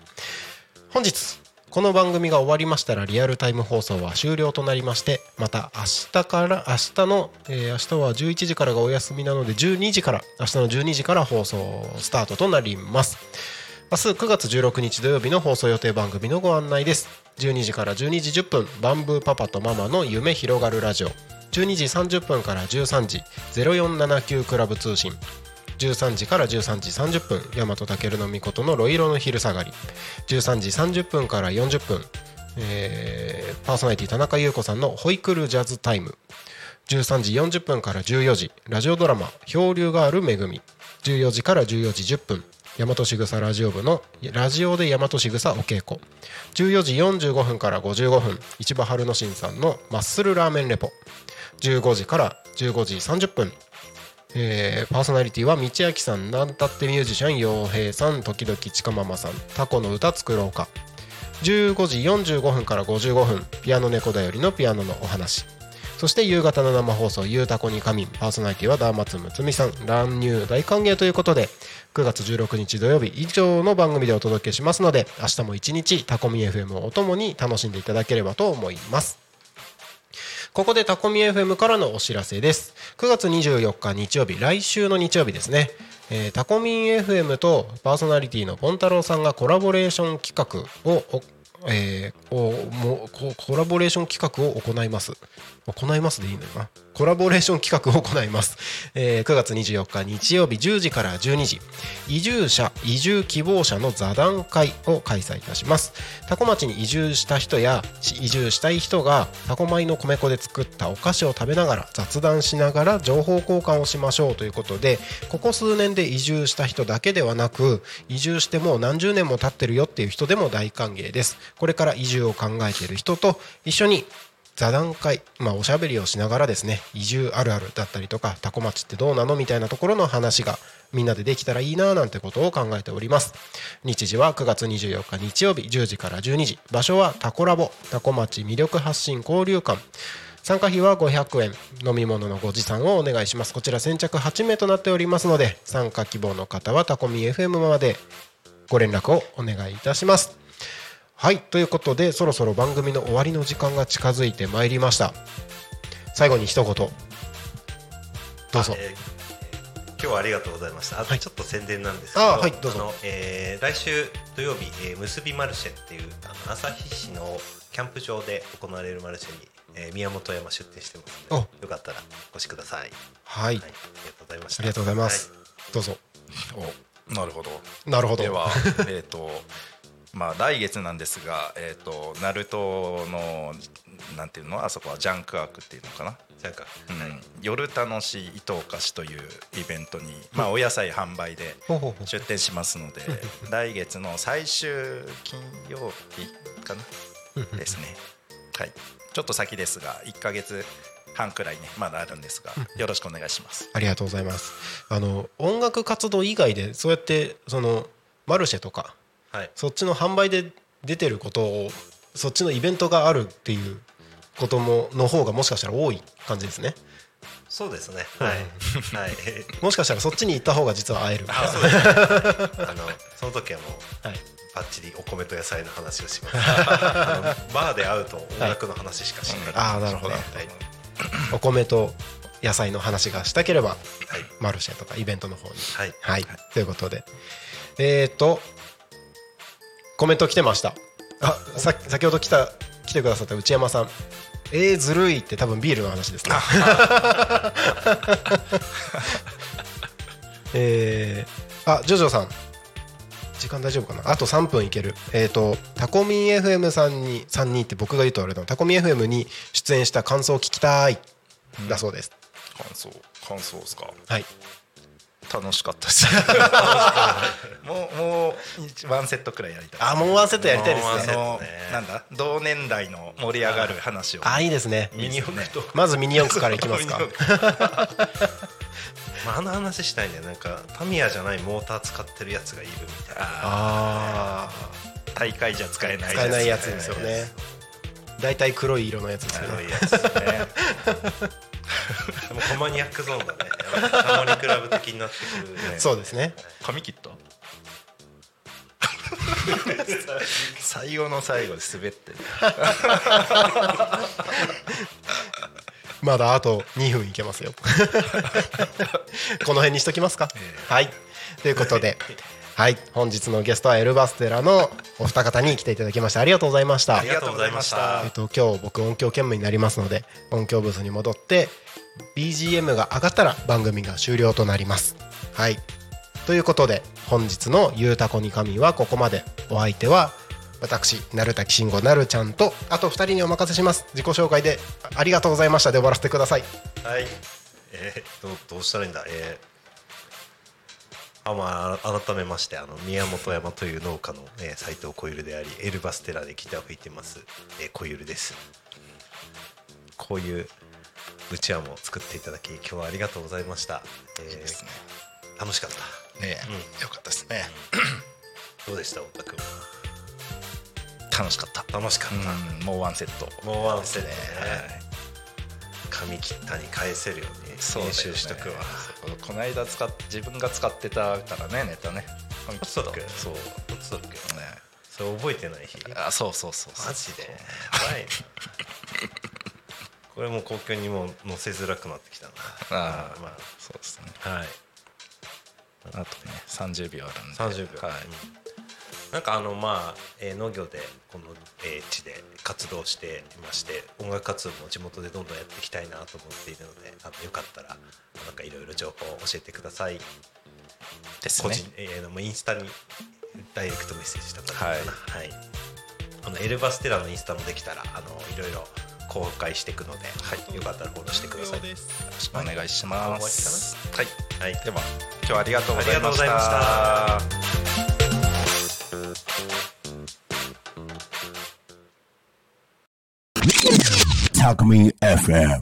本日この番組が終わりましたらリアルタイム放送は終了となりましてまた明日から明日の、えー明日は11時からがお休みなので12時から明日の12時から放送スタートとなります。明日9月16日土曜日の放送予定番組のご案内です。12時から12時10分バンブーパパとママの夢広がるラジオ。12時30分から13時0479クラブ通信。13時から13時30分大和健の御事のロイロの昼下がり。13時30分から40分、えーパーソナリティ田中優子さんのホイクルジャズタイム。13時40分から14時ラジオドラマ「漂流がある恵み」14時から14時10分大和しぐさラジオ部のラジオで大和しぐさお稽古。14時45分から55分市場春之進さんのマッスルラーメンレポ。15時から15時30分。えーパーソナリティは道明さんなんたってミュージシャン陽平さん時々ちかママさんタコの歌作ろうか。15時45分から55分ピアノ猫だよりのピアノのお話。そして夕方の生放送「ゆうたこに仮眠」パーソナリティはダーマツムツミさん。乱入大歓迎ということで9月16日土曜日以上の番組でお届けしますので明日も一日タコミ FM をお供に楽しんでいただければと思います。ここでタコミ FM からのお知らせです。9月24日日曜日来週の日曜日ですね、えータコミン FM とパーソナリティのポン太郎さんがコラボレーション企画をえーおもココラボレーション企画を行います。行いますでいいのかな。コラボレーション企画を行います、えー9月24日日曜日10時から12時。移住者移住希望者の座談会を開催いたします。多古町に移住した人や移住したい人が多古米の米粉で作ったお菓子を食べながら雑談しながら情報交換をしましょうということでここ数年で移住した人だけではなく移住してもう何十年も経ってるよっていう人でも大歓迎です。これから移住を考えている人と一緒に座談会、まあ、おしゃべりをしながらですね移住あるあるだったりとか多古町ってどうなのみたいなところの話がみんなでできたらいいななんてことを考えております。日時は9月24日日曜日10時から12時。場所はタコラボタコ町魅力発信交流館。参加費は500円。飲み物のご持参をお願いします。こちら先着8名となっておりますので参加希望の方はタコミ FM までご連絡をお願いいたします。はいということでそろそろ番組の終わりの時間が近づいてまいりました。最後に一言。どうぞ。えー今日はありがとうございました。あとはい。ちょっと宣伝なんですけど、あはいどうぞ。のえー来週土曜日、えー、結びマルシェっていうあの旭市のキャンプ場で行われるマルシェに、えー宮本山出店してますので、よかったらお越しください。はい、ありがとうございました。ありがとうございます、どうぞ。おなるほど。なるほど。では [laughs] えっとまあ来月なんですがえっ、とナルトのなんていうの？あそこはジャンクワークっていうのかな？ジャンクワうん、夜楽しい糸菓子というイベントに、まあ、お野菜販売で出店しますので [laughs] 来月の最終金曜日かな？ですね。はい。ちょっと先ですが1か月半くらいねまだあるんですがよろしくお願いします。ありがとうございます。あの音楽活動以外でそうやってそのマルシェとかはい。そっちの販売で出てることをそっちのイベントがあるっていうこともの方がもしかしたら多い感じですねそうですね。はい。はい。[laughs] もしかしたらそっちに行った方が実は会えるあそうですね。[laughs] あのその時はもう、はいバッチリお米と野菜の話をします。バーで会うと音楽の話しかしない。ああなるほどはい。お米と野菜の話がしたければはい。マルシェとかイベントの方にはい。はい、ということでえっ、ー、とコメント来てました。あさ先ほど来た来てくださった内山さん。えー、ずるいって多分ビールの話ですね。[laughs] えー、あジョジョさん。時間大丈夫かな？あと3分いける。えっ、ー、とタコミン FM さんに3人って僕が言うとあれだ。なタコミン FM に出演した感想を聞きたい。だそうです、感想感想ですか？はい楽しかったです。[laughs] もうもうワンセットくらいやりたい。あもうワンセットやりたいですね。なんだ？同年代の盛り上がる話を。あいいですね。ミニ四駆と。まずミニ四駆からいきますか。[laughs] [laughs] まああの話したいんだよ。なんかタミヤじゃないモーター使ってるやつがいるみたいな。あ大会じゃ使えない使えないやつですよね。大体黒い色のやつですよね。黒いやつね。でもコマニアックゾーンだね。タモリクラブ的になってくるね。そうですね。髪切った？最後の最後で滑ってる。まだあと2分いけますよ。この辺にしときますか、はい。ということではい。本日のゲストはエルバステラのお二方に来ていただきましてありがとうございました。ありがとうございました。えっ。と、今日僕音響兼務になりますので音響ブースに戻って BGM が上がったら番組が終了となります。はい。ということで本日の「ゆうたこに神」はここまで。お相手は私鳴滝慎吾なるちゃんとあと2人にお任せします。自己紹介であありがとうございました。で終わらせてください。はい。えー、どうどうしたらいいんだ？えー、あまあ改めましてあの宮本山という農家の、えー、斉藤小ゆるでありエルバステラでギターを吹いてます、えー、小ゆるです。こういううちわも作っていただき今日はありがとうございました。えー、ですね楽しかった。ねえ、よかったですね [coughs] どうでした太田君。楽しかった楽しかった。うんもうワンセットもうワンセットねはい髪切ったに返せるように練習しとくわ。そうこの間使っ自分が使ってたからねネタね。髪切ったそう。ねいつだっけそれ覚えてない日？あそうそうそうそう。マジで？やばい。な [laughs] これもう公共にも載せづらくなってきたな。ああまそうですね。あはい。あとね30秒あるんで。30秒、はい。うんなんかあのまあ、えー農業でこの、えー地で活動していまして音楽活動も地元でどんどんやっていきたいなと思っているのであのよかったらなんかいろいろ情報を教えてください。ですね。個人、えーもうインスタにダイレクトメッセージとかではい。はい、あのエルバステラのインスタもできたらあのいろいろ公開していくので、はい、よかったらフォローしてください。よろしくお願いします。はい、はい、では今日はありがとうございました Talk Me FM.